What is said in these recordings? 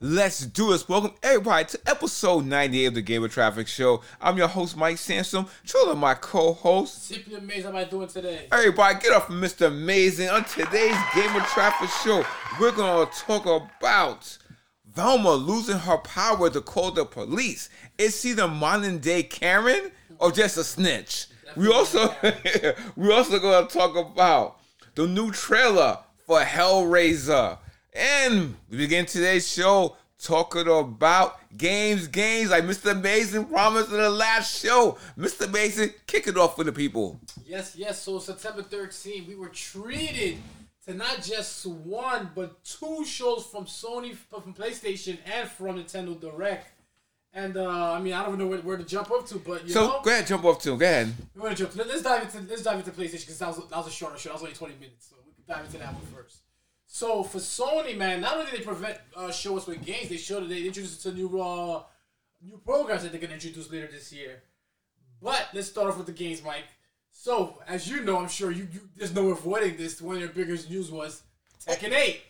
Let's do this. Welcome everybody to episode 98 of the Game of Traffic Show. I'm your host, Mike Sansom. Trilla, my co-host. Simply amazing. How am I doing today? Everybody, get off Mr. Amazing. On today's Game of Traffic Show, we're gonna talk about Velma losing her power to call the police. Is she the modern day Karen or just a snitch? We also we also gonna talk about the new trailer for Hellraiser. And we begin today's show talking about games, games like Mr. Amazing promised in the last show. Mr. Amazing, kick it off for the people. Yes, yes. So September 13th, we were treated to not just one, but two shows from Sony, from PlayStation, and from Nintendo Direct. And uh, I mean, I don't even know where, where to jump up to, but you so know, go ahead, jump off to. Go ahead. we're gonna jump. Let's dive into let's dive into PlayStation because that was that was a shorter show. That was only 20 minutes, so we can dive into that one first. So for Sony, man, not only did they prevent uh, show us with games, they showed that they introduced us to new uh, new programs that they're gonna introduce later this year. But let's start off with the games, Mike. So as you know, I'm sure you, you there's no avoiding this. One of their biggest news was Tekken 8.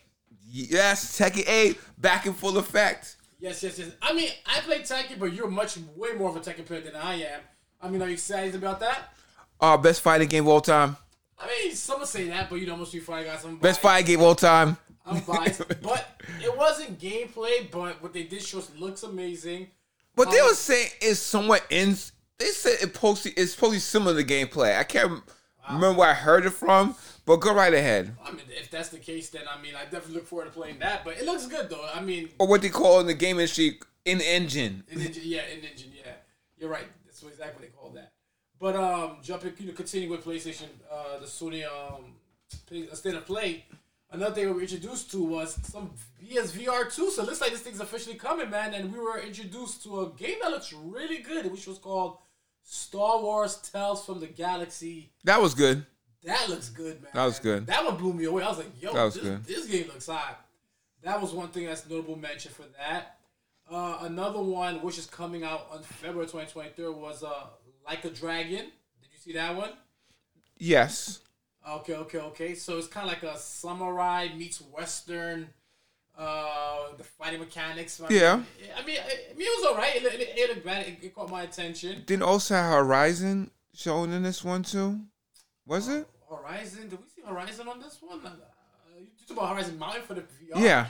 Yes, Tekken 8 back in full effect. Yes, yes, yes. I mean, I play Tekken, but you're much way more of a Tekken player than I am. I mean, are you excited about that? Uh, best fighting game of all time. I mean, some would say that, but you know, most people fight guys. I'm Best fighting game of all time. I'm biased, but it wasn't gameplay. But what they did show looks amazing. But they Um, were saying it's somewhat in. They said it to, it's probably similar to gameplay. I can't remember where I heard it from, but go right ahead. I mean, if that's the case, then I mean, I definitely look forward to playing that. But it looks good though. I mean, Or what they call in the game industry, in engine. in engine, yeah, in engine, yeah, you're right. That's exactly what they call that. But um, jumping, you know, continuing with PlayStation, uh, the Sony um, uh, state of play. Another thing we were introduced to was some PSVR 2. So it looks like this thing's officially coming, man. And we were introduced to a game that looks really good, which was called Star Wars Tales from the Galaxy. That was good. That looks good, man. That was good. That one blew me away. I was like, yo, was this, good. this game looks hot. That was one thing that's notable mention for that. Uh, another one, which is coming out on February 2023, was uh, Like a Dragon. Did you see that one? Yes. Okay, okay, okay. So it's kind of like a samurai meets western. Uh, the fighting mechanics. Yeah. I mean, I mean, it was alright. It, it, it. It, it caught my attention. Didn't also have Horizon shown in this one too? Was it? Horizon. Did we see Horizon on this one? Uh, you talking about Horizon Mountain for the VR? Yeah.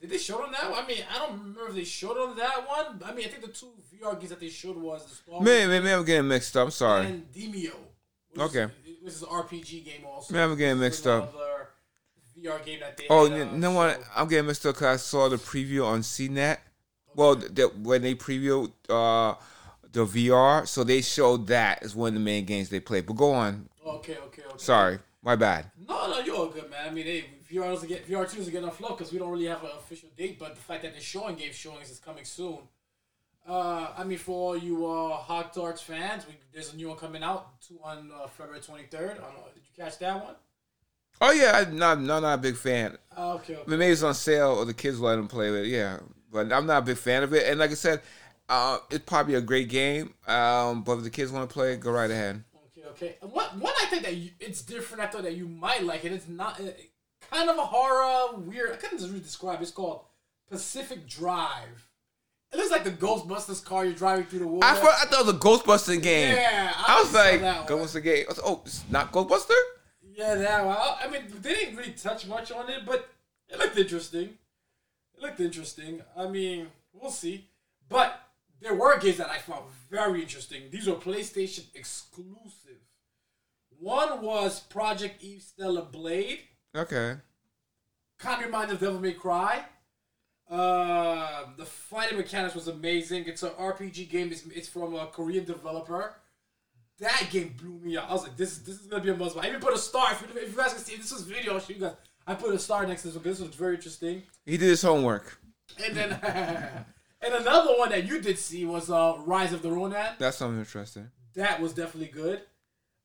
Did they show on that? one? I mean, I don't remember if they showed on that one. I mean, I think the two VR games that they showed was the Star Wars Maybe, maybe I'm getting mixed up. I'm sorry. and Demeo. Which Okay. Is, which is an RPG game also. Maybe I'm getting mixed up. VR game that they. Oh, had, you uh, know what? I'm getting mixed up because I saw the preview on CNET. Well, that when they previewed uh, the VR, so they showed that as one of the main games they played. But go on. Okay, okay, okay. Sorry, my bad. No, no, you're all good, man. I mean, hey, VR doesn't get VR two doesn't get enough love because we don't really have an official date. But the fact that they're showing game showings is coming soon. Uh, I mean, for all you uh, Hogwarts fans, we, there's a new one coming out two on uh, February 23rd. I don't know. Did you catch that one? Oh yeah, I'm not, not, not a big fan. Uh, okay, okay. I mean, maybe it's on sale or the kids will let them play it. Yeah, but I'm not a big fan of it. And like I said, uh, it's probably a great game. Um, but if the kids want to play, it, go right ahead. Okay, What one I think that you, it's different. I thought that you might like it. It's not uh, kind of a horror, weird. I couldn't really describe. it. It's called Pacific Drive. It looks like the Ghostbusters car you're driving through the water. I thought, I thought it was a Ghostbuster game. Yeah, I was like. Ghostbuster game. I was, oh, it's not Ghostbuster. Yeah, that one. I I mean, they didn't really touch much on it, but it looked interesting. It looked interesting. I mean, we'll see. But there were games that I found very interesting. These were PlayStation exclusive. One was Project Eve Stellar Blade. Okay. Kind of reminded of Devil May Cry. Uh, the fighting mechanics was amazing. It's an RPG game. It's, it's from a Korean developer. That game blew me out. I was like, this, this is gonna be a must. I even put a star. If you, if you guys can see, this is video. I'll show you guys. I put a star next to this one. This was very interesting. He did his homework. And then, and another one that you did see was uh, Rise of the Ronin. That's something interesting. That was definitely good.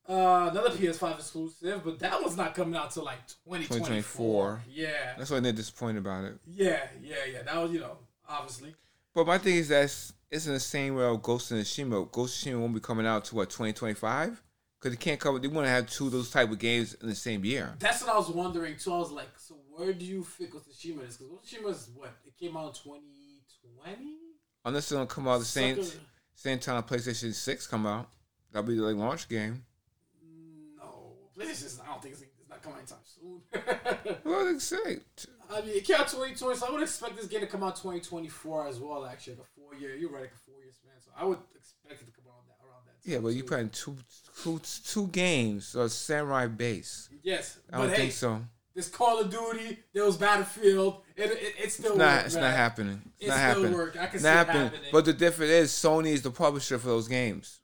Uh, another PS5 exclusive, but that one's not coming out till like 2024. 2024. Yeah. That's why they're disappointed about it. Yeah, yeah, yeah. That was, you know, obviously. But my thing is that it's in the same way of Ghost of Tsushima. Ghost of Tsushima won't be coming out to what 2025 because they can't cover. They want to have two of those type of games in the same year. That's what I was wondering too. I was like, so where do you think Ghost of Tsushima is? Because Ghost of Tsushima is what? It came out in 2020? Unless it's gonna come out the same Sucker- same time PlayStation Six come out. That'll be the like, launch game. PlayStation, I don't think it's, it's not coming anytime soon. It say? I mean, it came out 2020, so I would expect this game to come out 2024 as well, actually. Like a four year. You're right, like a four year span. So I would expect it to come out that, around that Yeah, time, but you too. playing two two two games or samurai base. Yes. I don't but hey, think so. There's Call of Duty. There was Battlefield. It, it, it still It's not. It's not happening. It's It not still happening. work. I can see it happening. happening. But the difference is Sony is the publisher for those games.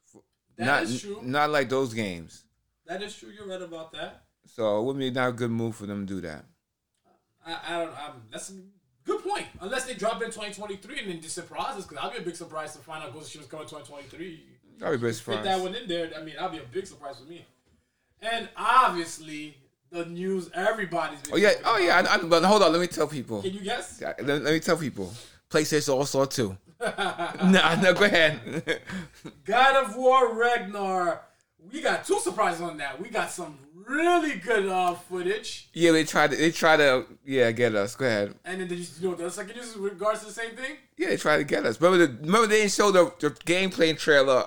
That not is true. not like those games. That is true. You're right about that. So it would be not a good move for them to do that. I, I don't. I'm, that's a good point. Unless they drop in 2023 and then just surprise us, because I'd be a big surprise to find out Ghost of Tsushima coming 2023. I'll be very Fit that one in there. I mean, that'd be a big surprise for me. And obviously, the news everybody's. Been Oh yeah. Oh yeah. I, I, but hold on. Let me tell people. Can you guess? Yeah, Let, let me tell people. PlayStation All Star Two. no, no. Go ahead. God of War Ragnar. We got two surprises on that. We got some really good uh, footage. yeah, they tried. To, they tried to. Yeah, get us. Go ahead. And then did you you know what the second in regards to the same thing? Yeah, they tried to get us. Remember the remember they didn't show the, the gameplay trailer.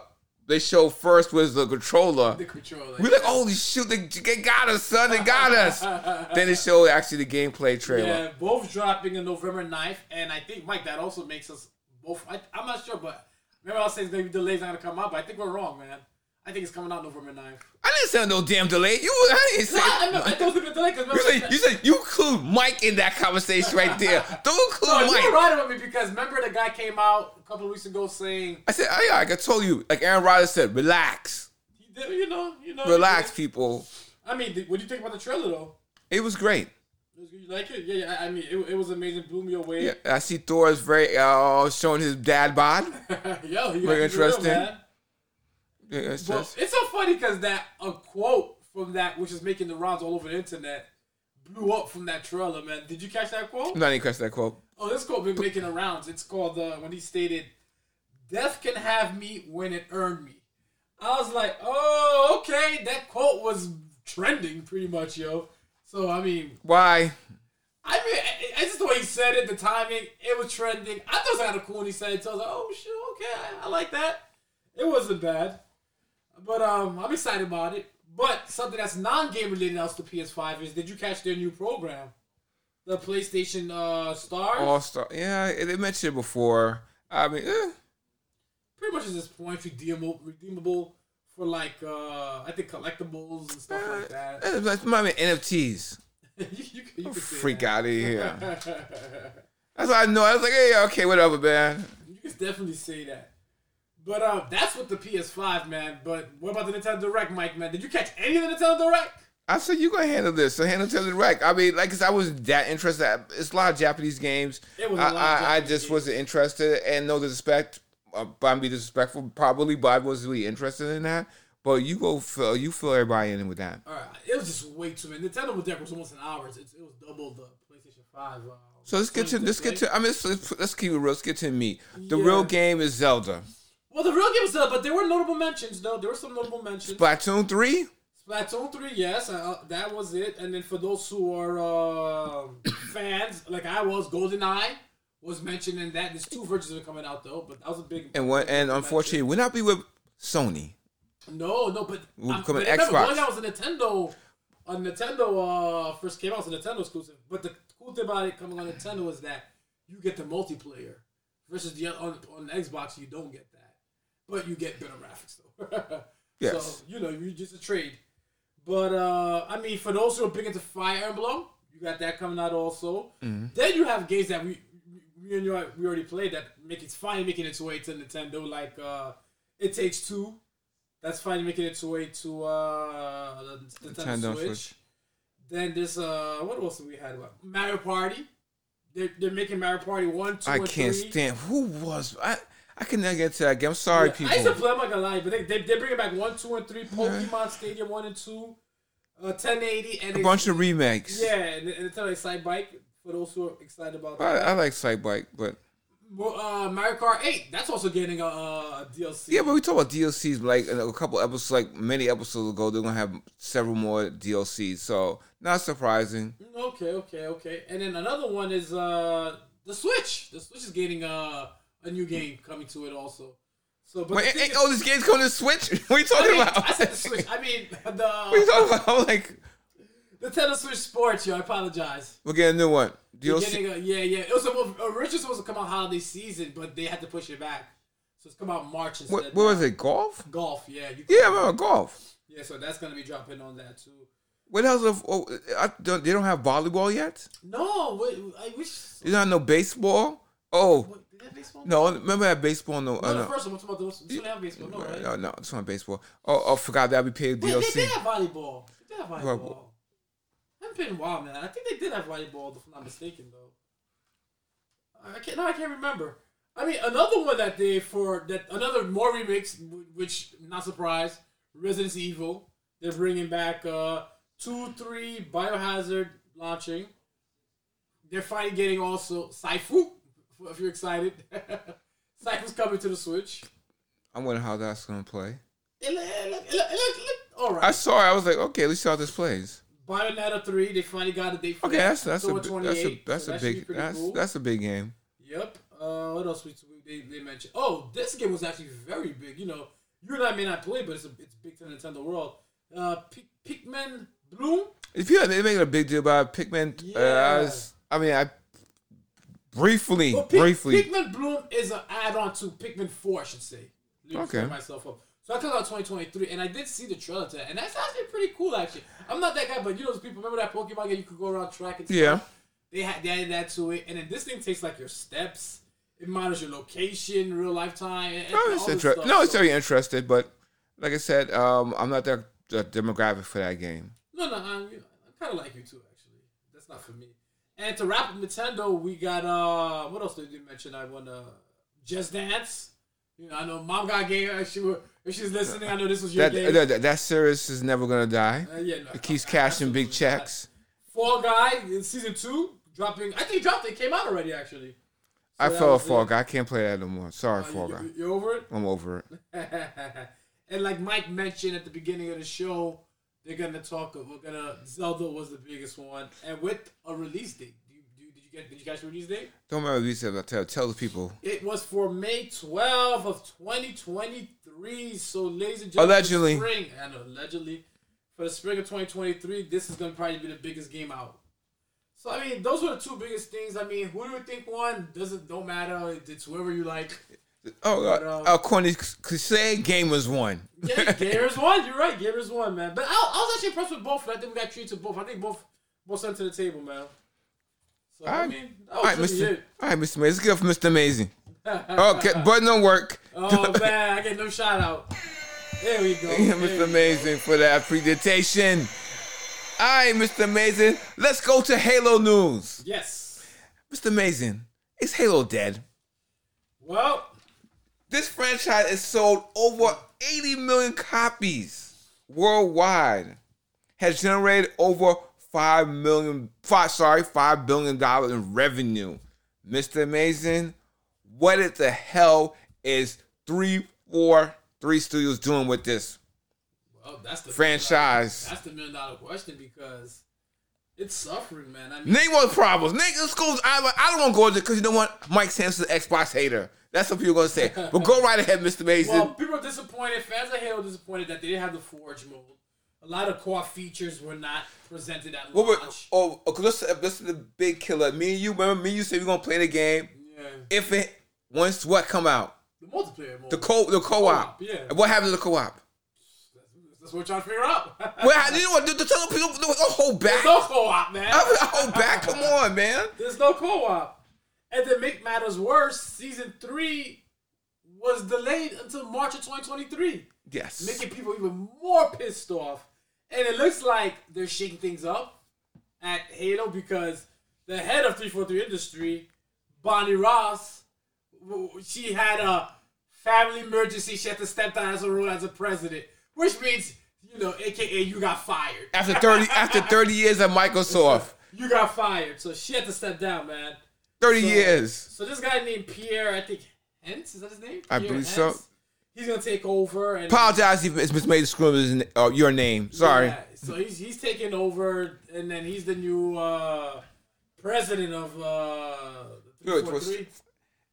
They showed first was the controller. The controller. We like, holy shoot, they, they got us, son, they got us. then they showed actually the gameplay trailer. Yeah, both dropping on November 9th. And I think, Mike, that also makes us both. I, I'm not sure, but remember I was saying maybe delays not going to come out, but I think we're wrong, man. I think it's coming out November 9th. I didn't say no damn delay. You, I didn't say. No, I, I, I thought it was going to delay because You said, you said you include Mike in that conversation right there. Don't include No, you Mike. were right about me because remember the guy came out a couple of weeks ago saying I said, oh, yeah, like I told you, like Aaron Rodgers said, relax, he did, you know, you know, relax, people. I mean, what do you think about the trailer though? It was great. You like it? Yeah, yeah. I I mean, it, it was amazing. Blew me away. Yeah, I see Thor is very uh, showing his dad bod. Yo, he Very got real, interesting. man. It's Well, just, it's so funny because that a quote from that, which is making the rounds all over the internet, blew up from that trailer. Man, did you catch that quote? No, I'm not catch that quote. Oh, this quote been making the rounds. It's called uh, when he stated, "Death can have me when it earned me." I was like, "Oh, okay." That quote was trending pretty much, yo. So I mean, Why? I mean, I, I just the way he said it, the timing, it was trending. I thought it was kind of cool when he said it. So I was like, "Oh shit, okay, I, I like that." It wasn't bad, but um, I'm excited about it. But something that's non-game related else to PS5 is, did you catch their new program, the PlayStation uh Stars? All star. Yeah, they mentioned it before. I mean, eh, pretty much at this point redeemable redeemable for like uh I think collectibles and stuff like that. eh, that's my man, NFTs. you, you, you can Freak out of here. That's what I know. I was like, hey, okay, whatever, man. you can definitely say that. But uh, that's with the PS5, man. But what about the Nintendo Direct, Mike? Man, did you catch any of the Nintendo Direct? I said you gonna handle this. So handle the wreck. I mean, like I said, I was that interested. It's a lot of Japanese games. It was a I, I, I just games. wasn't interested, and no disrespect. Uh, but I'm be disrespectful probably, but I wasn't really interested in that. But you go, fill, you fill everybody in with that. All right, it was just way too many. Nintendo Direct was almost an hour. It's, it was double the PlayStation Five. Uh, So let's get to let's get to. I mean, let's, let's, let's keep it real. Let's get to me. The Yeah. real game is Zelda. Well, the real game was there, but there were notable mentions though. There were some notable mentions. Splatoon three. Splatoon 3, yes, uh, that was it. And then for those who are uh, fans, like I was, GoldenEye was mentioned in that. There's two versions of it coming out though, but that was a big. And what? And unfortunately, we're not be with Sony. no, no, but Will um, come but in remember, Xbox. GoldenEye was a Nintendo. A Nintendo uh, first came out, was a Nintendo exclusive. But the cool thing about it coming on Nintendo is that you get the multiplayer versus the on, on Xbox you don't get that, but you get better graphics though. Yes. So you know, you just a trade. But uh I mean, for those who are big into Fire Emblem, you got that coming out also. Mm-hmm. Then you have games that we we and you we already played that make it's finally making its way to Nintendo, like uh It Takes Two. That's finally making its way to uh the Nintendo, Nintendo Switch. Switch. Then this uh what else we had? Mario Party. They're, they're making Mario Party one, two, I can't three. stand. Who was I? I can never get to that game. I'm sorry, Yeah, I used to people. play. I'm not gonna lie, but they they they bringing back one, two, and three. Pokemon Stadium one and two, uh, 1080, and A bunch of remakes. yeah, and, and it's like side bike for those who are excited about I, that. I like Side Bike, but Mo- Uh, Mario Kart 8, that's also getting a, a DLC. Yeah, but we talk about DLCs like a couple episodes, like many episodes ago. They're gonna have several more DLCs, so not surprising. Okay, okay, okay. And then another one is uh the Switch. The Switch is getting uh, a new game coming to it also. So, but Wait, the thing ain't is- oh, all these games coming to Switch? What are you I, talking mean, about? I said the Switch. I mean what are you the talking about? I'm like, Nintendo Switch Sports. Yo, I apologize. we're getting a new one. DLC. a, yeah, yeah. It was supposed, originally supposed to come out holiday season, but they had to push it back. So it's come out March instead. What, what was it? Golf? Golf, yeah. Yeah, I remember golf. Yeah, so that's gonna be dropping on that too. What else? Of, oh, I, don't, they don't have volleyball yet. No, I wish. You don't have no baseball. Oh What, have baseball? no! Remember that baseball? No, No, uh, the no. first one. What's about the? This one have baseball? No, right? No, no, it's not baseball. Oh, oh, forgot that we paid Wait, they DLC. did have volleyball. They have volleyball. Volleyball. Haven't been while, man. I think they did have volleyball, if I'm not mistaken, though. I can't. No, I can't remember. I mean, another one that they for that another more remix, which not surprised, Resident Evil. They're bringing back uh two, three Biohazard launching. They're finally getting also Saifu. If you're excited, Saifu's coming to the Switch. I wonder how that's gonna play. It it it all right. I saw it. I was like, okay, let's see how this plays. Bayonetta three, they finally got a date for Okay, that. that's that's a that's a that's so a that big that's cool. that's a big game. Yep. Uh, what else we, they, they mentioned? Oh, this game was actually very big. You know, you and I may not play, but it's a, it's big to the Nintendo world. Uh, Pick, Pikmin Bloom. If you they making a big deal about Pikmin, uh, I, Yeah. was, I mean, I briefly Well, Pick, briefly. Pikmin Bloom is an add-on to Pikmin Four, I should say. Okay. myself up. So I comes out 2023, and I did see the trailer to that, and that's actually pretty cool. Actually, I'm not that guy, but you know, those people remember that Pokemon game you could go around tracking. stuff? Yeah. They had they added that to it, and then this thing takes like your steps. It monitors your location, real life time. and- No, it's all this inter- stuff, no, it's so- very interested, but like I said, um, I'm not that the demographic for that game. No, no, I'm, I kind of like you too. Actually, that's not for me. And to wrap up Nintendo, we got uh, what else did you mention? I want uh, Just Dance. You know, I know Mom got game. If she were, if she's listening, I know this was your That, game. that that series is never gonna die. Uh, yeah, no, It keeps cashing big checks. Fall Guy in season two dropping. I think dropped it. came out already actually. I fell Fall it. Guy. I can't play that no more. Sorry, Uh, Fall you, Guy. you over it? I'm over it. and like Mike mentioned at the beginning of the show, they're gonna talk. We're gonna Zelda was the biggest one, and with a release date. Do you, do, did you get? Did you catch the release date? Don't remember these. I tell tell the people. It was for May 12th of 2023. So, ladies and gentlemen, Allegedly. spring. Know, allegedly, for the spring of 2023, this is gonna probably be the biggest game out. So, I mean, those were the two biggest things. I mean, who do you think won? Doesn't don't matter. It's whoever you like. Oh, But, uh, um, according to cliche, gamers won. Yeah, Gamers won. You're right. Gamers won, man. But I, I was actually impressed with both. I think we got treated to both. I think both both sent to the table, man. So I Alright. mean, that was right, it. All right, Mister Amazing. Let's get for Mister Amazing. Okay, button don't work. Oh man, I get no shout out. There we go. Yeah, Mr. Amazing for that presentation. All right, Mr. Amazing. Let's go to Halo news. Yes. Mr. Amazing, is Halo dead? Well, This franchise has sold over 80 million copies worldwide. Has generated over five million, five sorry, five billion dollars in revenue. Mr. Amazing, what the hell is three four three studios doing with this well, that's the franchise? That's the million dollar question because it's suffering, man. I mean, Name what problems. Let's go. I, I don't want to go into because you don't want Mike Sampson's Xbox hater. That's what people are gonna say. But go right ahead, Mr. Mason. well, people are disappointed. Fans of Halo disappointed that they didn't have the Forge mode. A lot of core features were not presented at What were, launch. oh, oh okay, this, this is the big killer. Me and you, remember me and you said we're gonna play the game. yeah, If it once what come out? the multiplayer mode. The co the co-op. Co-op, yeah. And what happened to the co-op? That's what we're trying to figure out. Well, you know what? The, the tell people don't hold back. no co-op, man. I hold back. Come on, man. There's no co-op. And to make matters worse, season three was delayed until March of 2023, Yes. making people even more pissed off. And it looks like they're shaking things up at Halo because the head of 343 Industry, Bonnie Ross, she had a family emergency. She had to step down as a role as a president, which means, you know, AKA you got fired. After thirty after thirty years at Microsoft. You got fired, so she had to step down, man. 30 So- years. So this guy named Pierre, I think Hintze, is that his name? I Pierre believe so. He's gonna take over and Apologize if it's mismade Scrimmage uh, your name. Sorry. Yeah, so he's he's taking over, and then he's the new uh, president of uh, Good, 343.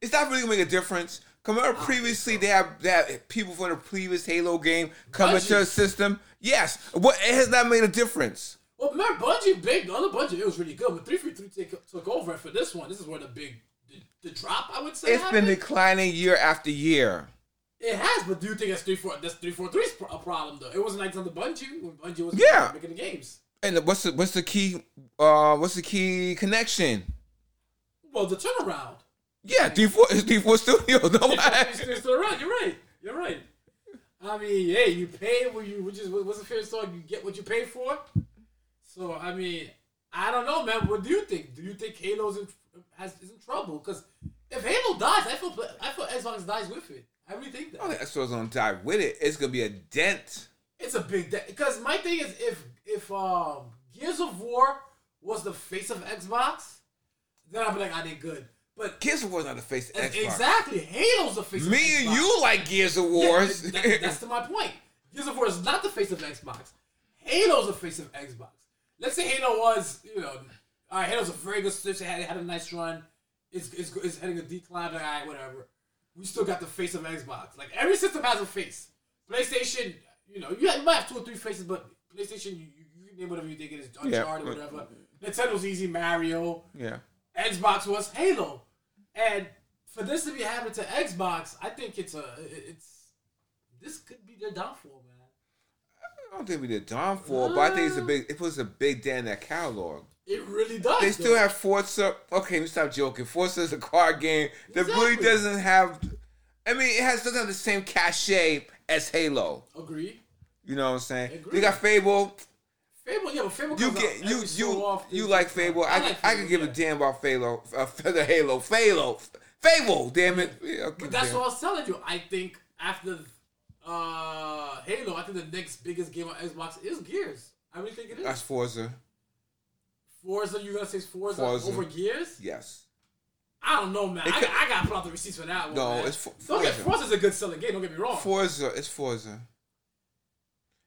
Is that really gonna make a difference? Come on, previously they have they have people from the previous Halo game come into the system. Yes. What has that made a difference? Well, remember Bungie, big on the other Bungie, it was really good, but 343 take, took over. For this one, this is where the big the, the drop, I would say. It's been declining year after year. It has, but do you think that's three four? That's three four three is a problem though. It wasn't like on the Bungie when Bungie was Yeah. making the games. And what's the what's the key? Uh, what's the key connection? Well, the turnaround. Yeah, D four is D four Studio. No, You're still, around. You're right. You're right. I mean, hey, you pay what you which is what's the favorite song? You get what you pay for. So I mean, I don't know, man. What do you think? Do you think Halo's in, has is in trouble? Because if Halo dies, I feel I feel Xbox dies with it. I really think that. I think Xbox gonna die with it. It's gonna be a dent. It's a big dent. because my thing is if if um Gears of War was the face of Xbox, then I'd be like, I did good. But Gears of War War's not the face of Xbox. exactly, Halo's the face. of Me and you like Gears of Yeah, that- that's to my point. Gears of War is not the face of Xbox. Halo's the face of Xbox. Let's say Halo was, you know, all right, Halo's a very good system. Had had a nice run. It's it's, it's heading a decline. All right, whatever. We still got the face of Xbox. Like every system has a face. PlayStation, you know, you, have, you might have two or three faces, but PlayStation, you, you, you can name whatever you think it is, Uncharted, but- whatever. Nintendo's easy, Mario. yeah. Xbox was Halo, and for this to be happening to Xbox, I think it's a it's this could be their downfall, man. I don't think we did downfall, but I think it's a big. It was a big dent in that catalog. It really does. They still have Forza. Okay, let me stop joking. Forza is a card game that really doesn't have. I mean, it has doesn't have the same cachet as Halo. agree. You know what I'm saying? Agree. We got Fable. Fable, yeah, but Fable You get you you you like Fable. I, like I can give yeah. a damn about Fable. Uh, the Halo. Fable. Fable. Damn it. Yeah, okay, But that's what I was telling you. I think after uh Halo, I think the next biggest game on Xbox is Gears. I really think it is. That's Forza. Forza, you gonna say Forza, Forza. over Gears? Yes. I don't know, man. It I, got, I got to put out the receipts for that one. No, man. it's Fo- Don't get Forza. Forza's a good selling game. Don't get me wrong. Forza. It's Forza.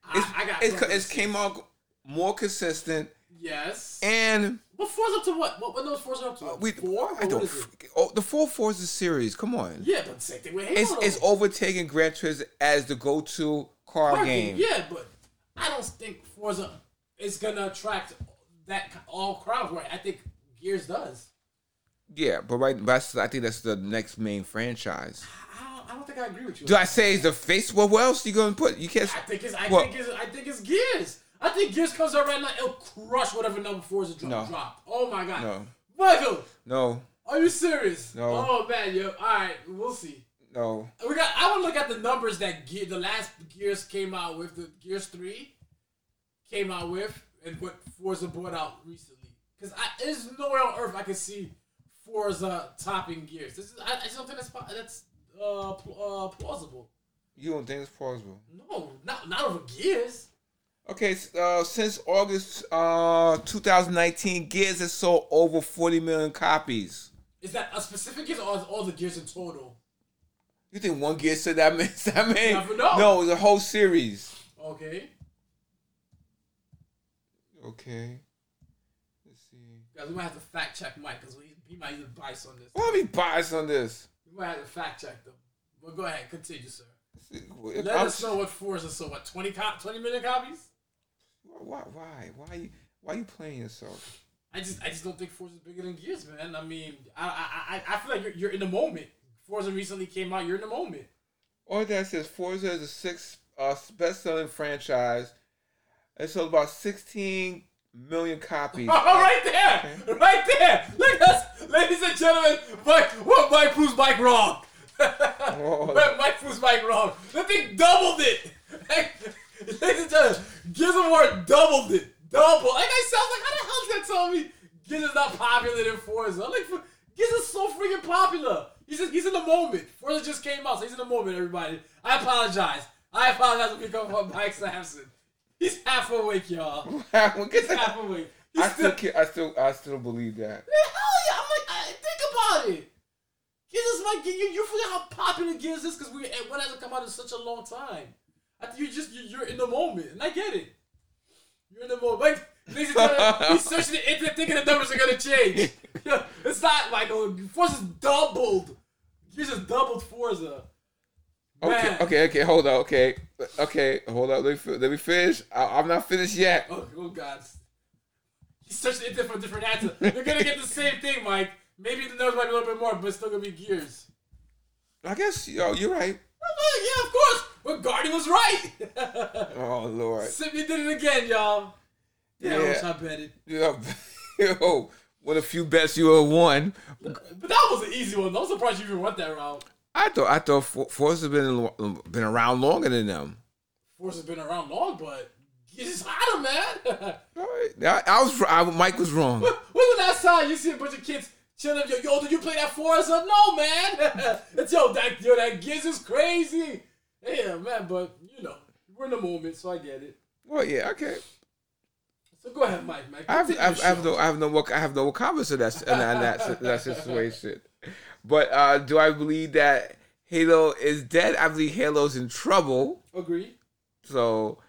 I, It's, I got. it's, to put out the it's came out more consistent Yes. and What Forza up to what? What, what those Forza up to? Uh, we Four? I don't. is Oh, the full Forza series. Come on. Yeah, but same thing with Halo. It's it's overtaking Gran Turismo as the go-to car Car game. Yeah, but I don't think Forza is gonna attract that all crowds. Right? I think Gears does. Yeah, but right, but that's, I think that's the next main franchise. I don't, I don't think I agree with you. Do I say it's the face? Well, what else you gonna put? You can't. I think it's. I Well- think it's. I think it's Gears. I think Gears comes out right now. It'll crush whatever number Forza drop. No. dropped. Oh my god. No. Michael, No, are you serious? No. Oh man, yo. All right, we'll see. no. We got. I want to look at the numbers that Gear, the last Gears came out with. The Gears Three came out with, and what Forza brought out recently. Because there's nowhere on earth I can see Forza topping Gears. This is. I, I just don't think that's that's uh, pl- uh, plausible. You don't think it's plausible? No, not not over Gears. Okay, uh, since August uh, 2019, Gears has sold over 40 million copies. Is that a specific Gears or all the Gears in total? You think one Gear said that means that many? No, it's a whole series. Okay, Okay. Let's see. guys, we might have to fact check Mike because he, might even bias on this. Why be biased on this? We might have to fact check them. But go ahead, continue, sir. Let I'm- us know what Forza so what 20 co- 20 million copies? Why? Why? Why you? Why you playing yourself? I just I just don't think Forza is bigger than Gears, man. I mean, I I I, I feel like you're, you're in the moment. Forza recently came out. You're in the moment. All that says Forza is the sixth uh, best-selling franchise. It sold about 16 million copies. Oh, right there, right there. Look us, ladies and gentlemen. Mike, what Mike proves Mike wrong. What Mike proves Mike wrong. The thing doubled it. ladies and gentlemen, War doubled it. Double. Like I said, I was like, how the hell is that telling me Giz is not popular than Forza? I'm like, Giz is so freaking popular. He's just, he's in the moment. Forza just came out, so he's in the moment. Everybody, I apologize. I apologize for becoming Mike Sampson. He's half awake, y'all. He's half awake. He's I still, can't, I still, I still believe that. Hell yeah! I'm like, I, think about it. Gears is like you. You forget how popular Giz is because we it hasn't come out in such a long time. You just you, you're in the moment, and I get it. You're in the moment. Like he's, gonna, he's searching the internet, thinking the numbers are gonna change. It's not like oh, Forza's doubled. Gears just doubled Forza. Uh, okay, Man. okay, okay. Hold on. Okay, okay. Hold on. Let me let me finish. I, I'm not finished yet. Oh, oh God. He's searching the internet for a different answer. You're gonna get the same thing, Mike. Maybe the numbers might be a little bit more, but it's still gonna be Gears. I guess yo, you're right. Yeah, of course. But Guardian was right. Oh Lord. Sydney did it again, y'all. Yeah, I Yeah. wish I bet it. Yo, what a few bets you have won. But that was an easy one. I'm surprised you even went that route. I thought I thought For- Forza been been around longer than them. Force has been around long, but is hotter, man. I, I was I, Mike was wrong. Wasn't that side? You see a bunch of kids chilling. Yo, yo, did you play that Forza? No, man. it's yo, that yo, that Gears is crazy. Yeah, man, but you know, we're in the moment, so I get it. Well, yeah, okay. So go ahead, Mike. Mike. I have, I have, I have no I have no more I have no comments to that in that, that, that situation. But uh, do I believe that Halo is dead? I believe Halo's in trouble. Agree. So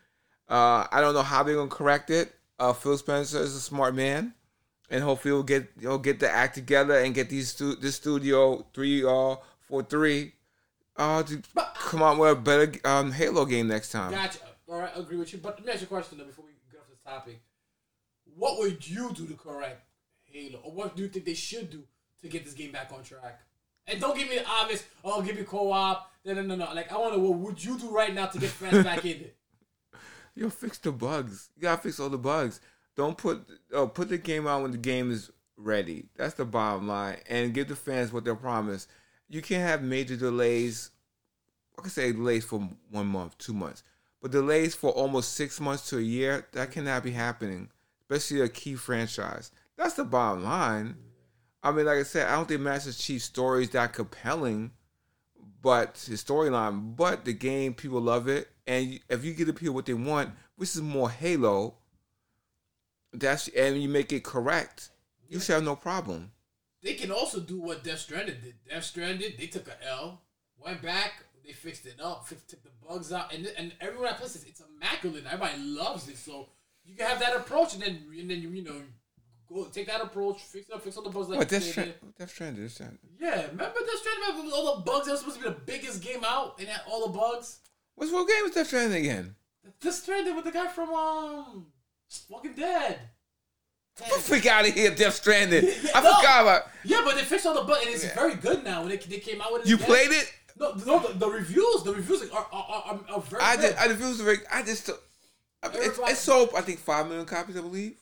uh, I don't know how they're gonna correct it. Uh, Phil Spencer is a smart man, and hopefully he'll get he'll get the act together and get these stu- this studio three uh four three uh to But- come out with a better um Halo game next time. Gotcha. All right, agree with you. But let me ask you a question though before we get off this topic. What would you do to correct Halo, or what do you think they should do to get this game back on track? And don't give me the obvious. Oh, give me co-op. No, no, no, no. Like I want to. What would you do right now to get fans back in it? Yo, fix the bugs. You gotta fix all the bugs. Don't put oh put the game out when the game is ready. That's the bottom line. And give the fans what they're promised. You can't have major delays. I can say delays for one month, two months, but delays for almost six months to a year that cannot be happening, especially a key franchise. That's the bottom line. I mean, like I said, I don't think Master Chief's story is that compelling, but his storyline, but the game, people love it, and if you give the people what they want, which is more Halo, that's and you make it correct, you should have no problem. They can also do what Death Stranded did. Death Stranded, they took a L, went back, they fixed it up, fixed, took the bugs out, and and everyone that plays this, it's immaculate. Everybody loves it, so you can have that approach, and then and then you you know go take that approach, fix it up, fix all the bugs like What Death said. Stranded? Death Stranded. Death Stranded. Yeah, remember Death Stranded with all the bugs? That was supposed to be the biggest game out, and had all the bugs. What's what game is Death Stranded again? Death Stranded with the guy from um Walking Dead. Get the freak out of here, Death Stranded. I No. forgot about. Yeah, but they fixed all the bugs, and it's Yeah. very good now. When they, they came out with it, You again. played it? No, no, the, the reviews, the reviews are are, are, are, are very I good. did. I refused to. Reg- I just. I mean, It's, it sold. I think five million copies. I believe.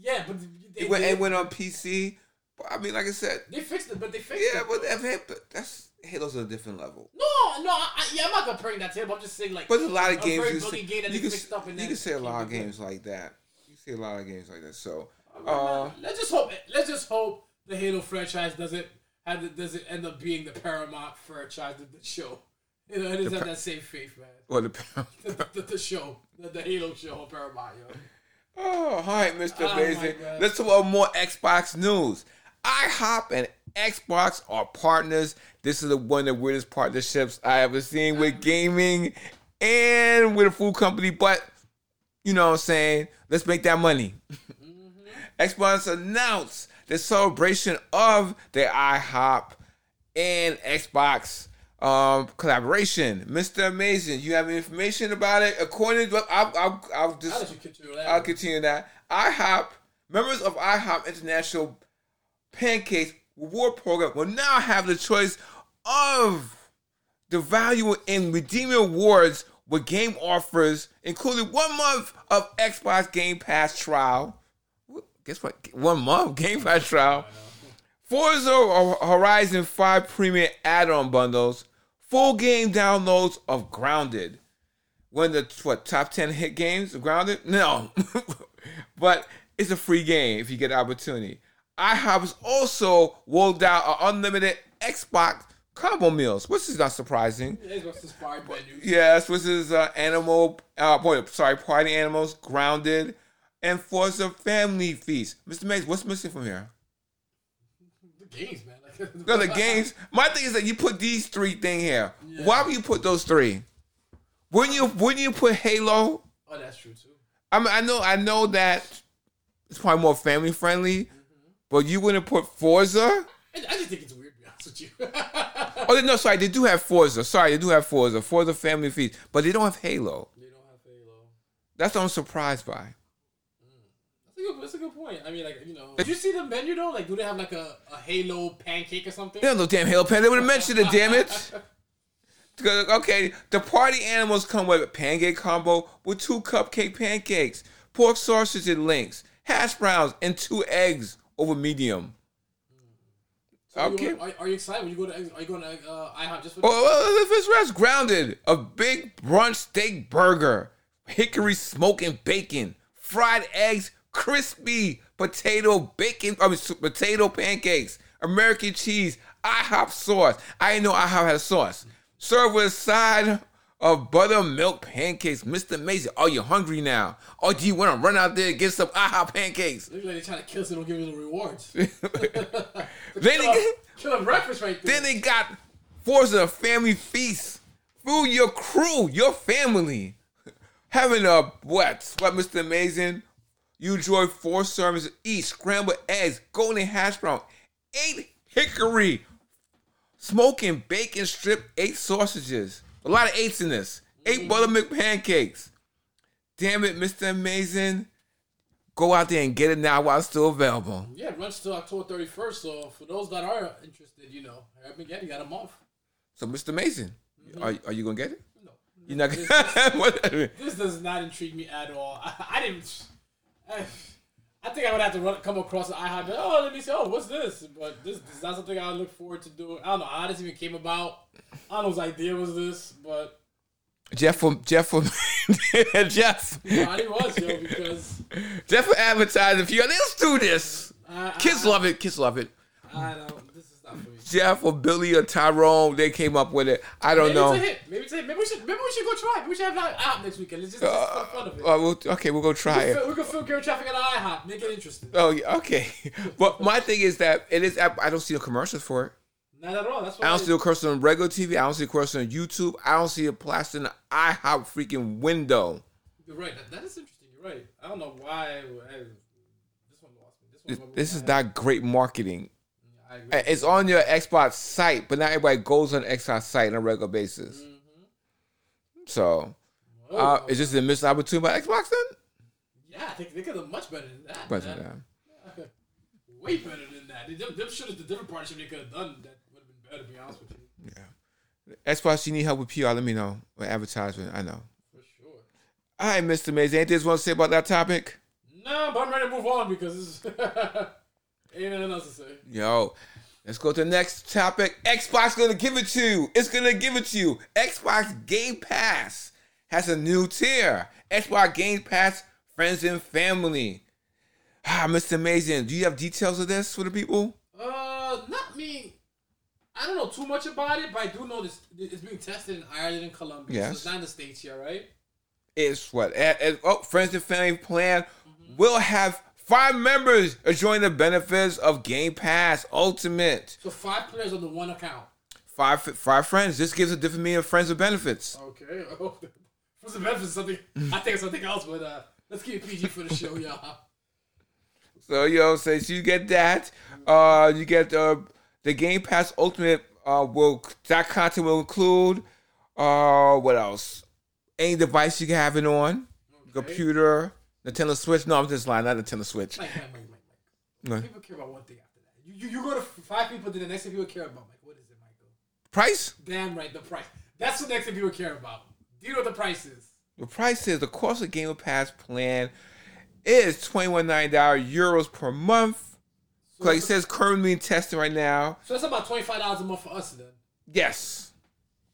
yeah, but they, It went, they, it went on PC. But I mean, like I said, they fixed it, but they fixed yeah, it. but that- but that's Halo's on a different level. no, no, I, yeah, I'm not comparing that to him. I'm just saying like. But a lot of a games very you, say, game that you, can, fixed up and you can say a lot of good. games like that. You see a lot of games like that. So, Uh, let's just hope. Let's just hope the Halo franchise doesn't have the, doesn't end up being the Paramount franchise of the show. You know, it doesn't have that same faith, man. what the The, the, the show, the, the Halo show on Paramount, yo. Oh, all right, Mr. Oh, Amazing. Let's talk about more Xbox news. IHOP and Xbox are partners. This is the one of the weirdest partnerships I ever seen with gaming and with a food company. But you know what I'm saying? Let's make that money. Xbox announced the celebration of the IHOP and Xbox um, collaboration. Mr. Amazing, you have information about it? According to, I'll, I'll, I'll just. Continue that. I'll continue that. IHOP, members of IHOP International Pancakes Reward Program will now have the choice of the value in redeeming awards with game offers, including one month of Xbox Game Pass trial. Guess what? One month Game Pass trial. Forza Horizon 5 premium add-on bundles, full game downloads of Grounded. One of the what top ten hit games of Grounded? No, but it's a free game if you get the opportunity. IHOP has also rolled out an unlimited Xbox combo meals, which is not surprising. Menus. Yes, which is uh, animal, uh, boy, sorry, party animals, grounded, and Forza Family Feast. Mr. Mays, what's missing from here? The games, man. No, the games. My thing is that you put these three thing here. Yeah. Why would you put those three? Wouldn't you? Wouldn't you put Halo? Oh, that's true too. I mean, I know, I know that it's probably more family friendly, mm-hmm. but you wouldn't put Forza. I, I just think it's weird, to be honest with you. Oh no, sorry, they do have Forza. Sorry, they do have Forza. Forza Family Feast, but they don't have Halo. they don't have Halo. That's what I'm surprised by. That's a good. A good point. I mean, like you know, did you see the menu though? Like, do they have like a, a Halo pancake or something? They don't know damn Halo Pan. They would have mentioned it. Damn it. Okay, the party animals come with a pancake combo with two cupcake pancakes, pork sausage and links, hash browns, and two eggs over medium. So Okay. are, are you excited when you go to? Are you going to uh, IHOP just for? Oh, well, if it's rest grounded, a big brunch steak burger, hickory smoking bacon, fried eggs, crispy potato bacon, I mean potato pancakes, American cheese, IHOP sauce. I didn't know IHOP had a sauce. Served with a side of buttermilk pancakes. Mr. Amazing, are you hungry now? Or do you want to run out there and get some IHOP pancakes? Look like they're trying to kill us and don't give you the rewards. then, they, a- kill a breakfast right there. then they got Forza Family Feast. Food your crew, your family. Having a what? What, Mr. Amazing? You enjoy four servings of each, scrambled eggs, golden hash brown, eight hickory, smoking bacon strip, eight sausages. A lot of eights in this. 8 mm-hmm. buttermilk pancakes. Damn it, Mr. Amazing. Go out there and get it now while it's still available. Yeah, it runs till October 31st. So for those that are interested, you know, I've been getting got a month. So, Mr. Amazing, mm-hmm. are, are you going to get it? No. You're not This. What- this does not intrigue me at all. I, I didn't. I, I think I would have to run, come across an IHOP. Oh, let me see. Oh, what's this? But this, this is not something I look forward to doing. I don't know how this even came about. I don't know whose idea was this, but Jeff from Jeff from Jeff probably was, yo, because Jeff for advertising for you. Let's do this. I, Kids I, love it. Kids love it. I don't. This is not for me. Jeff or Billy or Tyrone, they came up with it. I don't Maybe know. it's a hit. Maybe it's a hit. Maybe we should. Maybe we should go try. it. Maybe we should have an IHOP next weekend. Let's just, just Uh, fun of it. uh, we'll, okay, we'll go try we, it. can, we can film Gary traffic at IHOP. Make it interesting. Oh, yeah, okay. But my thing is that it is. I don't see no commercials for it. Not at all. That's why. I don't see a commercial on regular TV. I don't see a commercial on YouTube. I don't see a plastered in the IHOP freaking window. You're right. That, that is interesting. You're right. I don't know why. I, this one lost me. This one. This, this is not great marketing. It's on your Xbox site, but not everybody goes on Xbox site on a regular basis. So, uh, is this a missed opportunity by Xbox then? yeah, I think they could have much better than that. But, man. uh, Way better than that. They, them, them should have the different partnership they could have done. That would have been better. To be honest with you, Yeah. Xbox, you need help with PR? Let me know. Or advertisement, I know. for sure. All right, Mr. Amazing. Anything else you want to say about that topic? No, but I'm ready to move on because this is ain't nothing else to say. Yo, let's go to the next topic. Xbox gonna give it to you. It's gonna give it to you. Xbox Game Pass has a new tier. Xbox Game Pass Friends and Family. Ah, Mr. Amazing. Do you have details of this for the people? Uh, not me. I don't know too much about it, but I do know this. It's being tested in Ireland and Colombia. Yes. So it's not in the states here, right? It's what? oh, Friends and Family plan will have five members enjoying the benefits of Game Pass Ultimate. So five players on the one account. Five five friends. This gives a different meaning of friends with benefits. Okay. For the benefits, something. I think it's something else, but uh, let's keep it PG for the show, y'all. So yo, so you get that. Uh, you get uh, the Game Pass Ultimate. Uh, will that content will include uh, what else? Any device you can have it on, computer, Nintendo Switch. No, I'm just lying. Not Nintendo Switch. Mike, Mike, Mike, Mike, Mike. People care about one thing after that. You, you, you go to five people, then the next thing people care about, Mike, what is it, Michael? Price? Damn right, the price. That's the next thing people care about. Do you know what the price is? The price is the cost of Game Pass plan is twenty one ninety dollars euros per month. Like it says, currently being tested right now. So that's about twenty five dollars a month for us then. Yes.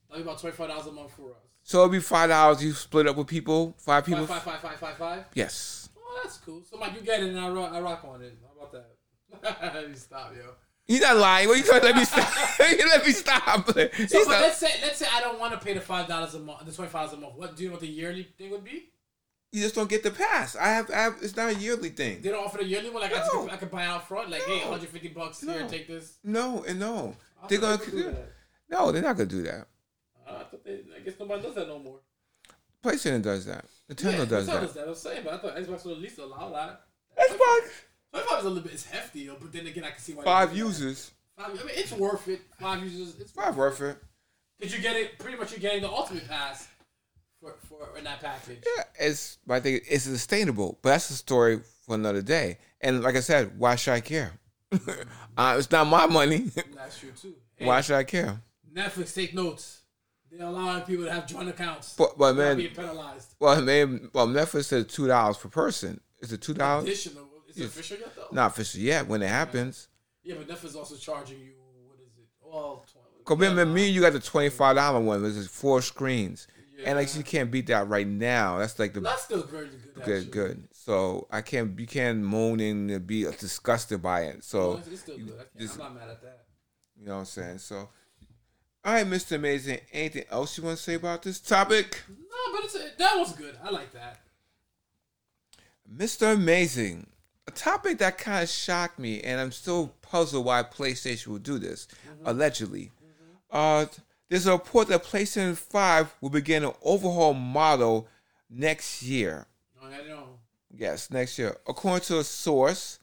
That'll be about twenty five dollars a month for us. So it'll be five dollars. You split up with people, five people. Five, five, five, five, five, five. Yes. Oh, that's cool. So Mike, you get it, and I rock, I rock on it. How about that? Let me stop, yo. You're not lying. What are you trying to let me stop? you let me stop. He's So, but not- let's say let's say I don't want to pay the five dollars a month, the twenty five dollars a month. What do you know what the yearly thing would be? You just don't get the pass. I have, I have. It's not a yearly thing. They don't offer the yearly one. Like I, just, I could buy out front. Like hey, 150 bucks here, take this. No, and no. They're gonna. they do that. No, they're not gonna do that. Uh, I thought they. I guess nobody does that no more. PlayStation does that. Nintendo yeah, does Nintendo that. does that. I'm saying, but I thought Xbox would at least allow that. Xbox. Twenty-five is a little bit. It's hefty, but then again, I can see why. Five users. Five, I mean, it's worth it. Five users. It's Five worth it. Did you get it. Pretty much, you're getting the ultimate pass for for in that package. Yeah, it's. I think it's sustainable, but that's a story for another day. And like I said, why should I care? uh, it's not my money. That's true too. Hey, why should I care? Netflix take notes. They're allowing people to have joint accounts. But but man, being penalized. well man, well Netflix said two dollars per person. Is it two dollars? Additional. Is it official yet though? Not official yet. When it happens, Yeah, but Netflix also charging you. What is it? Well, cause remember me, and you got the twenty five dollar one. Which is four screens, and like Yeah. you can't beat that right now. That's like the That's still very good. good actually. good. So I can't you can't moan and be disgusted by it. So Well, it's, it's still good. I I'm not mad at that. you know what I'm saying. So. All right, Mr. Amazing. Anything else you want to say about this topic? No, but it's a, that was good. I like that. Mr. Amazing, a topic that kind of shocked me, and I'm still puzzled why PlayStation would do this. Allegedly, uh, there's a report that PlayStation 5 will begin an overhaul model next year. No, I know. Yes, next year. According to a source,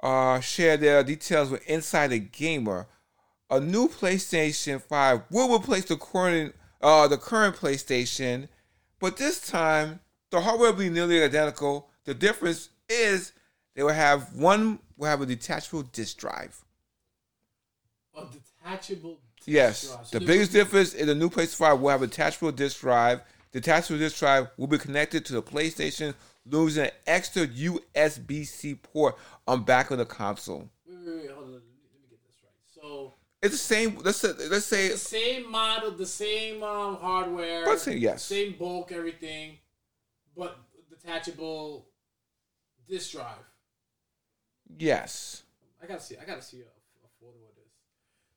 uh, share their details with Insider Gaming. A new PlayStation 5 will replace the current, uh, the current PlayStation, but this time the hardware will be nearly identical. The difference is they will have one will have a detachable disk drive. A detachable. disk Yes, drive. So the biggest difference is the new PlayStation 5 will have a detachable disk drive. The detachable disk drive will be connected to the PlayStation, losing an extra USB-C port on back of the console. Wait, wait, wait. Hold on. Let me, let me get this right. So It's the same. Let's say, let's say the same model, the same um, hardware, Let's say yes. same bulk, everything, but detachable disk drive. yes. I gotta see. I gotta see a, a photo of this.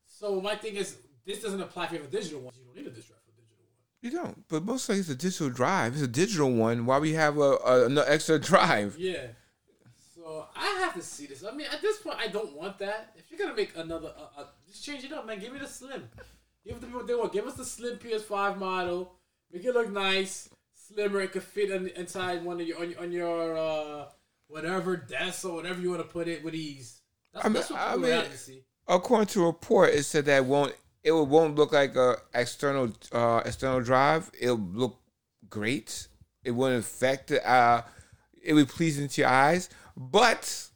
So my thing is, this doesn't apply if you have a digital one. You don't need a disk drive for a digital one. You don't, but most likely it's a digital drive. It's a digital one. Why we have a, a an extra drive? Yeah. So I have to see this. I mean, at this point, I don't want that. If you're gonna make another, uh, uh, change it up, man. Give me the slim. Give the people what they want. Give us the slim PS5 model. Make it look nice, slimmer. It could fit in, inside one of your on your, on your uh, whatever desk or whatever you want to put it with ease. That's, I mean- that's what I mean- to see. According to a report, it said that it won't it won't look like a external uh, external drive. It'll look great. It wouldn't affect the, uh it would be pleasing to your eyes. But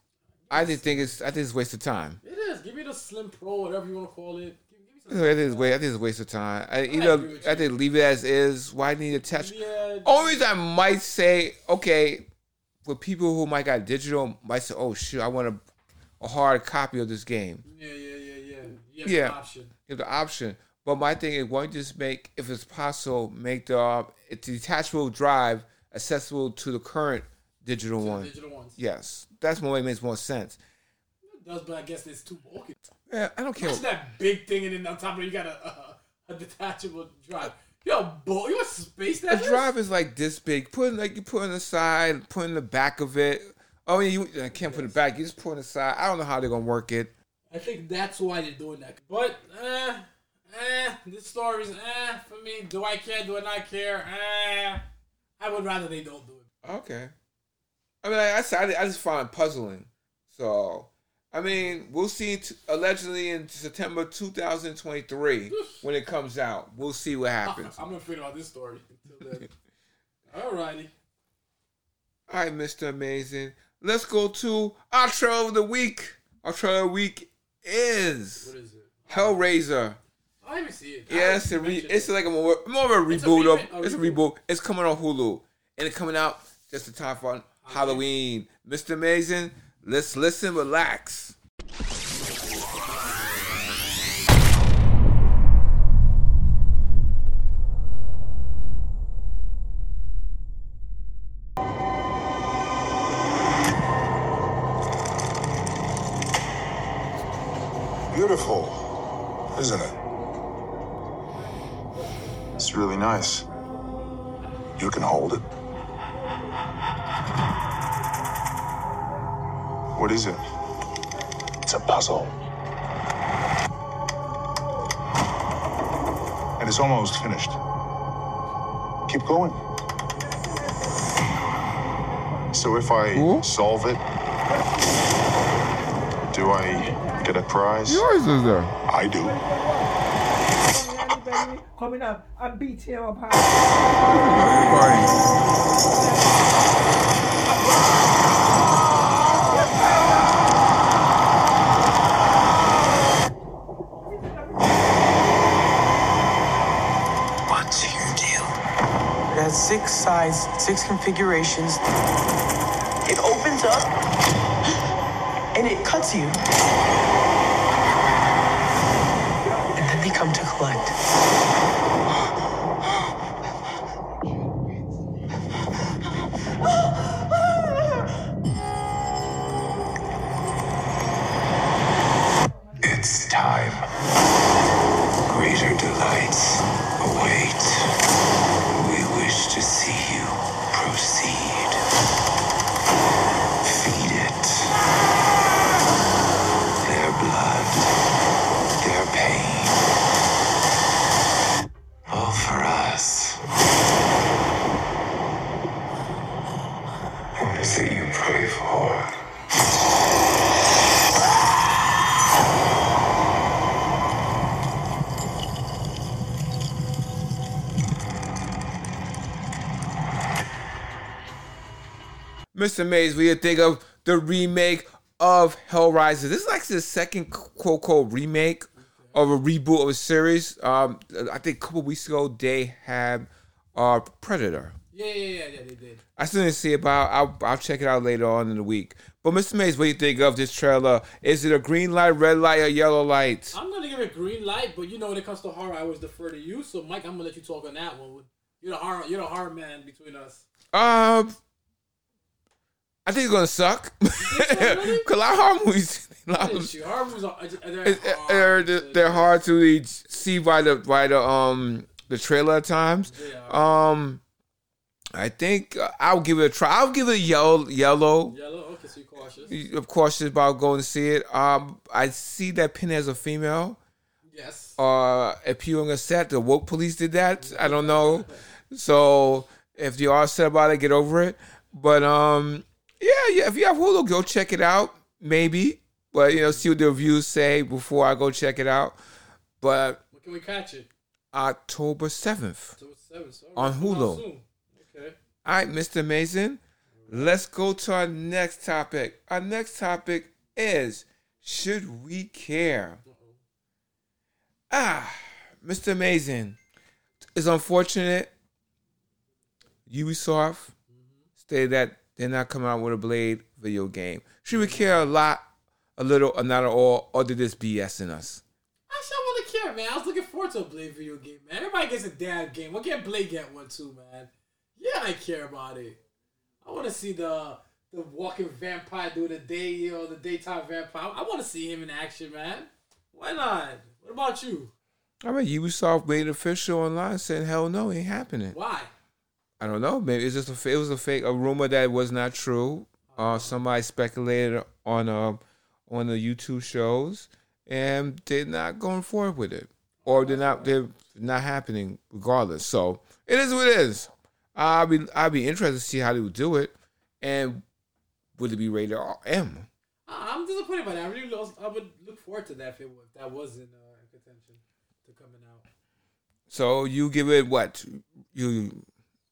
I just think it's I think it's a waste of time. It is. Give me the slim pro, whatever you want to call it. Give, give me I think it's wa- I think it's a waste of time. I, you I know, I think leave it as is. Why need to attach? some. Yeah. Only reason I might say, okay, for people who might got digital, might say, oh shoot, I want a, a hard copy of this game. Yeah, yeah, yeah, yeah. You have Yeah. the option. You have the option. But my thing is, why just make, if it's possible, make the uh, detachable drive accessible to the current digital one. Digital ones. Yes, that's more It makes more sense. It does, but I guess it's too bulky. Yeah, I don't care. Imagine that big thing, and then on top of it, you got a a, a detachable drive. Yo, boy, you want space that? A drive is like this big. Put like you put on the side, put in the back of it. Oh, yeah, you I can't put it back. You just put in the side. I don't know how they're gonna work it. I think that's why they're doing that. But, eh, eh, this story's eh for me. Do I care? Do I not care? Eh, I would rather they don't do it. Okay. I mean, I, I, said- I just find it puzzling. So, I mean, we'll see. T- allegedly in September 2023 when it comes out, we'll see what happens. I'm gonna forget about this story until then. Alrighty. All right, Mr. Amazing. Let's go to our trailer of the week. Our trailer of the week is What is it? Hellraiser. I didn't even see it. I Yes, didn't it re- mention it's like a more, more of a It's a reboot of. It's a reboot. reboot. It's coming on Hulu, and it's coming out just in time for Halloween. Mr. Mason, let's listen, relax. Beautiful, isn't it? It's really nice. You can hold it. What is it? It's a puzzle. And it's almost finished. Keep going. So if I Cool. solve it, do I get a prize? Yours is there. I do. Coming up, I'm BTM six configurations. It opens up and it cuts you. And then they come to collect. Mr. Mays, what you think of the remake of Hellraiser? This is like the second quote quote remake of a reboot of a series. Um, I think a couple weeks ago they had uh, Predator. Yeah, yeah, yeah, yeah, they did. I still didn't see it, but I'll, I'll check it out later on in the week. But Mr. Mays, what do you think of this trailer? Is it a green light, red light, or yellow light? I'm gonna give it green light, but you know when it comes to horror, I always defer to you. So Mike, I'm gonna let you talk on that one. You're the horror, you're the horror man between us. Um, I think it's gonna suck. Cause a lot of horror movies, a lot of Horror movies are they're, it- hard they're, hard to see by the by the um the trailer at times. Um, I think uh, I'll give it a try. I'll give it a yellow. Yellow. Yellow. Okay, so you're cautious. Of it's about going to see it. Um, I see that Pin as a female. Yes. Uh, appealing a set. The woke police did that. I don't know. So if you are upset about it, get over it. But um, yeah, yeah. If you have Hulu, go check it out. Maybe, but you know, see what the reviews say before I go check it out. But When can we catch it? October seventh. On it's coming out Hulu. Okay. All right, Mr. Mason. Let's go to our next topic. Our next topic is should we care? Ah, Mr. Mason. It's unfortunate. Ubisoft stated that they're not coming out with a Blade video game. Should we care a lot, a little, or not at all, or did this BS in us? Actually, I want to care, man. I was looking forward to a Blade video game, man. Everybody gets a damn game. Why can't Blade get one too, man? Yeah, I care about it. I want to see the the walking vampire do the day, you know, the daytime vampire. I want to see him in action, man. Why not? What about you? I mean, Ubisoft made official online saying, hell no, it ain't happening. Why? I don't know. Maybe it's just a it was a fake a rumor that was not true. Uh, somebody speculated on uh, on the YouTube shows, and they're not going forward with it, or they're not they're not happening regardless. So it is what it is. I'll be I'll be interested to see how they would do it, and would it be rated M? I'm disappointed by that. I really lost, I would look forward to that if, it, was- if that was in uh, in contention to coming out. So you give it what you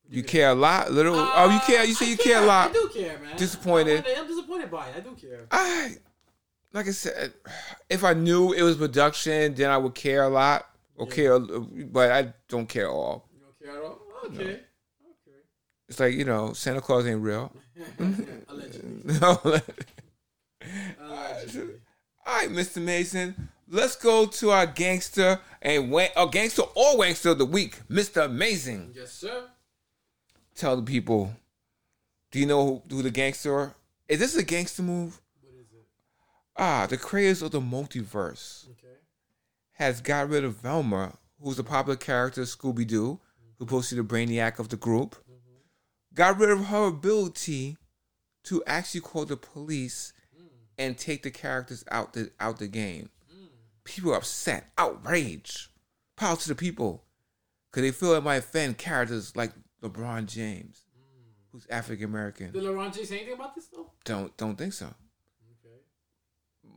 you care a lot, little. oh, you care. You say I you care a lot. I do care, man. Disappointed. I'm, I'm disappointed by it. I do care. I like I said, if I knew it was production, then I would care a lot. Okay, but I don't care at all. You don't care at all? Okay. Okay. It's like you know, Santa Claus ain't real. Allegedly. all Allegedly. right, Mr. Mason, let's go to our gangster and wa- a gangster or gangster of the week, Mr. Amazing. Yes, sir. Tell the people, do you know who, who the gangster? Is this a gangster move? What is it? Ah, the creators of the MultiVersus. Okay. has got rid of Velma, who's a popular character of Scooby Doo, who mm-hmm. posted the brainiac of the group. Mm-hmm. Got rid of her ability to actually call the police mm. and take the characters out the out the game. Mm. People are upset, outrage, power to the people, because they feel it might offend characters like LeBron James, who's African American. Did LeBron James say anything about this though? Don't don't think so. Okay.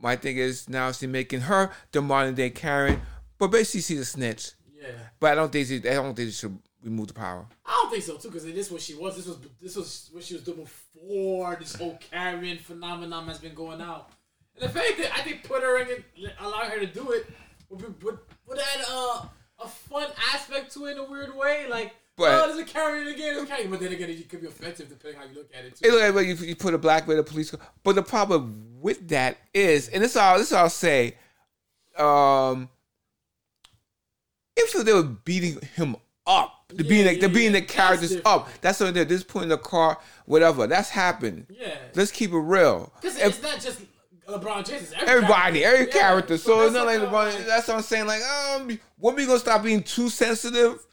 My thing is now she's making her the modern day Karen, but basically she's a snitch. Yeah. But I don't think she, I don't think she should remove the power. I don't think so too, because this is what she was. This was this was what she was doing before this whole Karen phenomenon has been going out. And if anything, I think put her in, it, allowing her to do it, would, be, would, would add uh, a fun aspect to it in a weird way. Like, But- oh, there's a Karen again, Karen. But then again, it could be offensive depending on how you look at it too. It like you, you put a black man in the police car. But the problem with that is, and this all this I'll say, um, if they were beating him up, the beating Yeah, the, the yeah, beating yeah. the characters That's up, that's what they're just putting in the car, whatever. That's happened. yeah. Let's keep it real. Because it's not just LeBron James, it's every Everybody, character. every Yeah. character. So it's that's not like like, LeBron. That's what I'm saying. Like, um, when we gonna stop being too sensitive?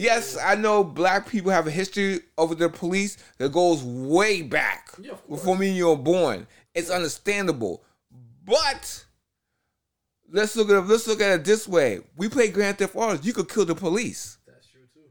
Yes, I know black people have a history over the police that goes way back Yeah, before me and you were born. It's understandable, but let's look at it, let's look at it this way: we play Grand Theft Auto. You could kill the police. That's true too.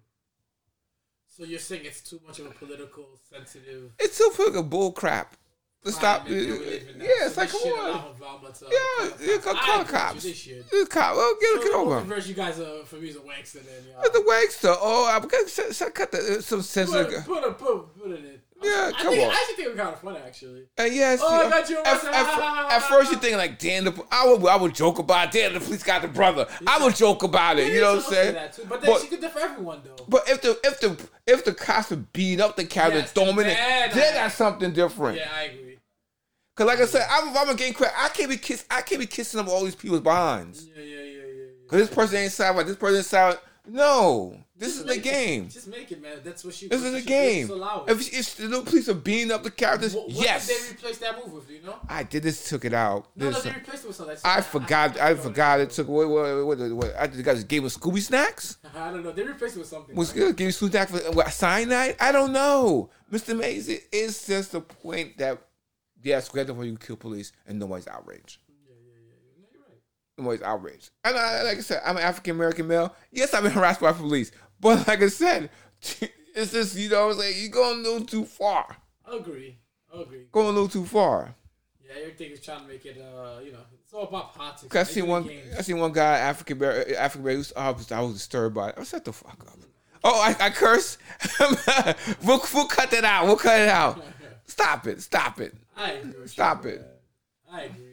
So you're saying it's too much of a political sensitive. It's still fucking bull crap. Let's stop. climate that we live in now. Yeah, it's like come on. to Yeah, yeah, call, call the you, cops. The cop, well, get, So get over. verse you guys are for me is a wankster then. y'all. The wankster. Oh, I'm gonna s- s- cut the, uh, some Put, sensitive. put, a, put, put it in. Yeah, I come think, on. I actually think it was kind of funny actually. Uh, and yes, Oh, I got you at, at, at first you're thinking like, damn, the, I would, I would joke about, it. damn, the police got the brother. I would joke about it. You know what I'm saying? Too. But then But- she could do for everyone though. But if the if the if the cops are beating up the character, Yes, in it, then that's something different. yeah, I agree. Cause like I said, I'm, if I'm a game crack, I can't be kiss, I can't be kissing up all these people's behinds. Yeah, yeah, yeah, yeah. yeah. Cause this person ain't side, this person ain't side. No, this Just is the make it. game. Just make it, man. That's what she. This is the game. If, if the little police are beating up the characters, what, what yes, did they replace that move with? You know? I did this. Took it out. No, no, they replaced it with something. I forgot. I forgot it took. What? What? What? what, what I just got gave him Scooby snacks. I don't know. They replaced it with something. Was right? Give you Scooby snacks for what, cyanide? I don't know. Mr. Mays, it is just the point that yes, Grand Theft Auto you kill police and nobody's outraged. No, you're right. Nobody's outraged. And I, like I said, I'm an African American male. Yes, I've been harassed by police, but like I said, it's just you know, it's like you're going a little too far. I agree. I agree. Going a little too far. Yeah, everything is trying to make it. Uh, you know, it's all about politics. I seen one. I seen one guy African American. African American. I was, I was disturbed by it. I shut the fuck up. Oh, I, I curse. we'll, we'll cut that out. We'll cut it out. Stop it. Stop it. I agree. Stop it. I agree.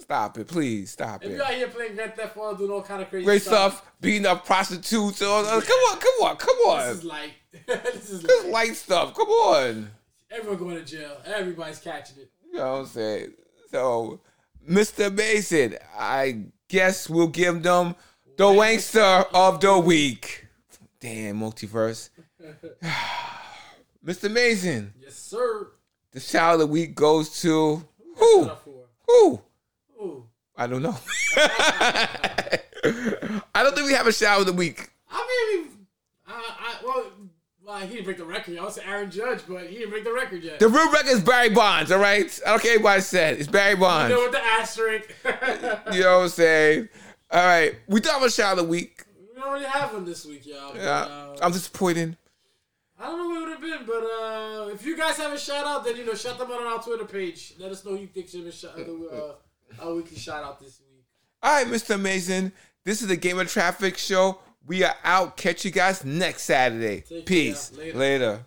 Stop it. Please stop If it. you're out here playing Grand Theft Auto, doing all kind of crazy Great stuff. Beating up prostitutes. All, uh, come on. Come on. Come on. This is light. this is This light. light stuff. Come on. Everyone going to jail. Everybody's catching it. You know what I'm saying? So, Mr. Mason, I guess we'll give them the wankster of the week. Damn, MultiVersus. Mr. Mason, Yes, sir. The child of the week goes to Shut who? Who? I don't know. I don't think we have a child of the week. I mean, I, I well, well, he didn't break the record. I was Aaron Judge, but he didn't break the record yet. The real record is Barry Bonds, all right? I don't care what I said. It's Barry Bonds. You know, with the asterisk. You know what I'm saying? All right. We don't have a child of the week. we don't really have one this week, y'all. Yeah. uh, I'm disappointed. I don't know what it would have been, but uh, if you guys have a shout out, then you know, shout them out on our Twitter page. Let us know who you think should be shout uh, our weekly shout out this week. All right, Mr. Mason. This is the Game of Traffic show. We are out. Catch you guys next Saturday. Take. Peace. Later. Later.